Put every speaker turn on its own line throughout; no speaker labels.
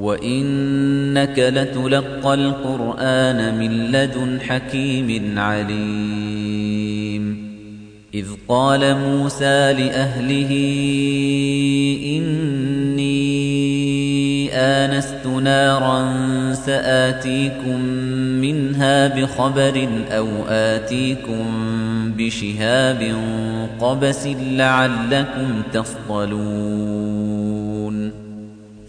وَإِنَّكَ لَتُلَقَّى الْقُرْآنَ مِنْ لَدُنْ حَكِيمٍ عَلِيمٍ. إِذْ قَالَ مُوسَى لِأَهْلِهِ إِنِّي آنَسْتُ نَارًا سَآتِيكُمْ مِنْهَا بِخَبَرٍ أَوْ آتِيكُمْ بِشِهَابٍ قَبَسٍ لَعَلَّكُمْ تَصْطَلُونَ.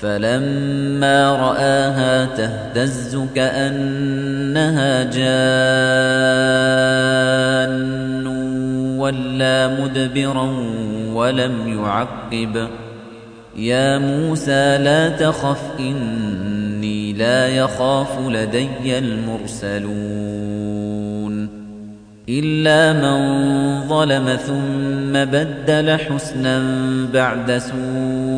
فَلَمَّا رَآهَا تَهْتَزُّ كَأَنَّهَا جَانٌّ وَلَّىٰ مُدْبِرًا وَلَمْ يُعَقِّبْ. يَا مُوسَىٰ لَا تَخَفْ إِنِّي لَا يَخَافُ لَدَيَّ الْمُرْسَلُونَ. إِلَّا مَن ظَلَمَ ثُمَّ بَدَّلَ حُسْنًا بَعْدَ سُوءٍ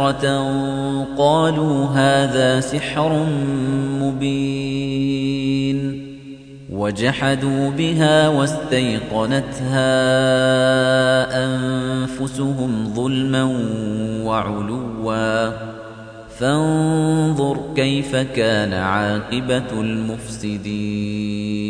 مُبْصِرَةً قَالُوا هَذَا سِحْرٌ مُبِينٌ وَجَحَدُوا بِهَا وَاسْتَيْقَنَتْهَا أَنفُسُهُمْ ظُلْمًا وَعُلُوًّا. فَانظُرْ كَيْفَ كَانَ عَاقِبَةُ الْمُفْسِدِينَ.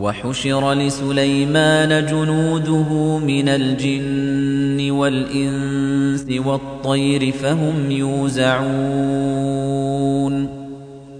وَحُشِرَ لِسُلَيْمَانَ جُنُودُهُ مِنَ الْجِنِّ وَالْإِنسِ وَالطَّيْرِ فَهُمْ يُوزَعُونَ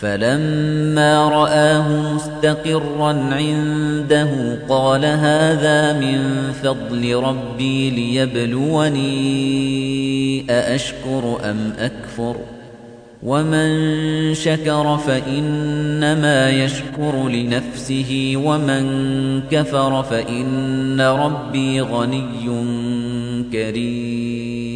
فَلَمَّا رَآهُ مُسْتَقِرًّا عِندَهُ قَالَ هَذَا مِن فَضْلِ رَبِّي لِيَبْلُوَنِي أَأَشْكُرُ أَمْ أَكْفُرُ؟ وَمَن شَكَرَ فَإِنَّمَا يَشْكُرُ لِنَفْسِهِ وَمَن كَفَرَ فَإِنَّ رَبِّي غَنِيٌّ كَرِيمٌ.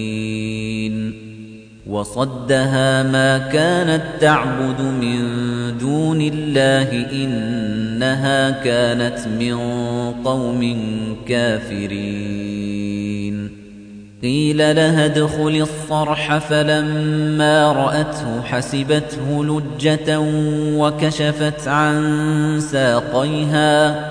وصدها ما كانت تعبد من دون الله إنها كانت من قوم كافرين. قيل لها ادخل الصرح فلما رأته حسبته لجة وكشفت عن ساقيها.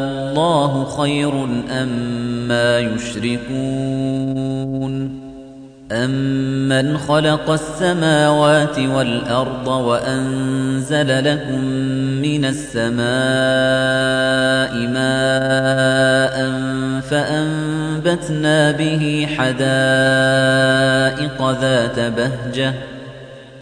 الله خير أما يشركون أَمَّنْ خَلَقَ السَّمَاوَاتِ وَالْأَرْضَ وَأَنزَلَ لَكُم مِّنَ السَّمَاءِ مَاءً فَأَنبَتْنَا بِهِ حَدَائِقَ ذَاتَ بَهْجَةٍ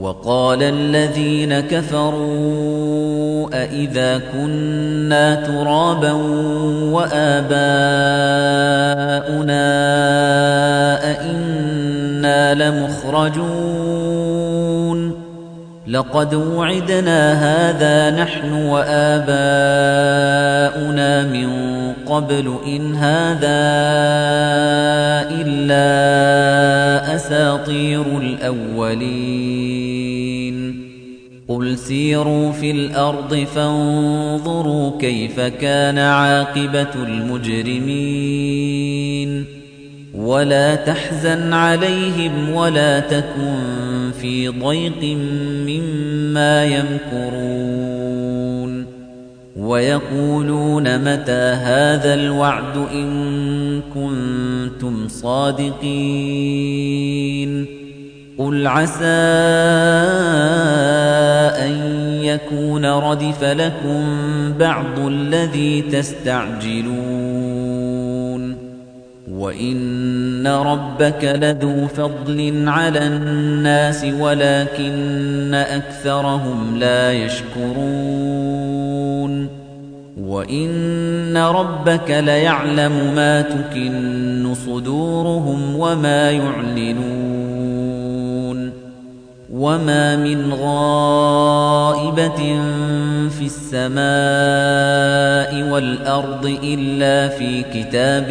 وَقَالَ الَّذِينَ كَفَرُوا أَإِذَا كُنَّا تُرَابًا وَآبَاؤُنَا أَإِنَّا لَمُخْرَجُونَ لَقَدْ وُعِدْنَا هَذَا نَحْنُ وَآبَاؤُنَا مِن قَبْلُ إِنْ هَذَا إِلَّا أَسَاطِيرُ الْأَوَّلِينَ. قُلْ سِيرُوا فِي الْأَرْضِ فَانظُرُوا كَيْفَ كَانَ عَاقِبَةُ الْمُجْرِمِينَ. وَلَا تَحْزَنْ عَلَيْهِمْ وَلَا تَكُنْ فِي ضَيْقٍ مِّمَّا يَمْكُرُونَ وَيَقُولُونَ مَتَى هَذَا الْوَعْدُ إِن كُنتُمْ صَادِقِينَ قُلْ عَسَىٰ أَن يَكُونَ رَدِفَ لَكُم بَعْضُ الَّذِي تَسْتَعْجِلُونَ وَإِنَّ رَبَّكَ لَذُو فَضْلٍ عَلَى النَّاسِ وَلَكِنَّ أَكْثَرَهُمْ لَا يَشْكُرُونَ وَإِنَّ رَبَّكَ لَيَعْلَمُ مَا تُكِنُّ صُدُورُهُمْ وَمَا يُعْلِنُونَ وَمَا مِنْ غَائِبَةٍ فِي السَّمَاءِ وَالْأَرْضِ إِلَّا فِي كِتَابٍ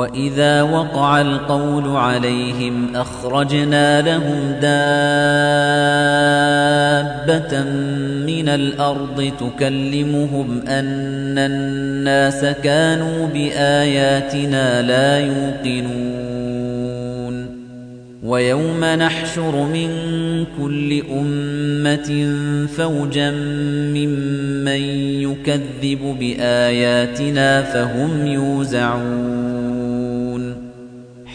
وَإِذَا وَقَعَ الْقَوْلُ عَلَيْهِمْ أَخْرَجْنَا لَهُمْ دَابَّةً مِّنَ الْأَرْضِ تُكَلِّمُهُمْ أَنَّ النَّاسَ كَانُوا بِآيَاتِنَا لَا يُوقِنُونَ وَيَوْمَ نَحْشُرُ مِن كُلِّ أُمَّةٍ فَوْجًا مِّمَّن يُكَذِّبُ بِآيَاتِنَا فَهُمْ يُوزَعُونَ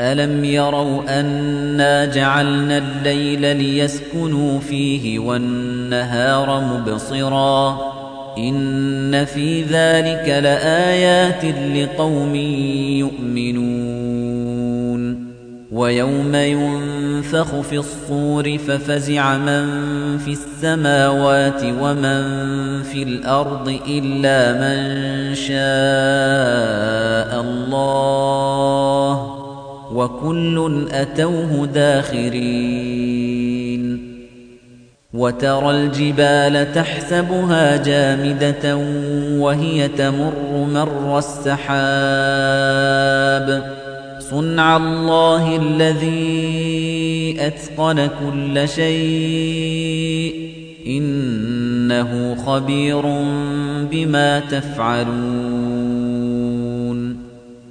أَلَمْ يَرَوْا أَنَّا جَعَلْنَا اللَّيْلَ لِيَسْكُنُوا فِيهِ وَالنَّهَارَ مُبْصِرًا إِنَّ فِي ذَلِكَ لَآيَاتٍ لِقَوْمٍ يُؤْمِنُونَ وَيَوْمَ يُنفَخُ فِي الصُّورِ فَفَزِعَ مَن فِي السَّمَاوَاتِ وَمَن فِي الْأَرْضِ إِلَّا مَن شَاءَ اللَّهُ وَكُلٌّ أَتَوْهُ دَاخِرِينَ وَتَرَى الْجِبَالَ تَحْسَبُهَا جَامِدَةً وَهِيَ تَمُرُّ مَرَّ السَّحَابِ صُنْعَ اللَّهِ الَّذِي أَتْقَنَ كُلَّ شَيْءٍ إِنَّهُ خَبِيرٌ بِمَا تَفْعَلُونَ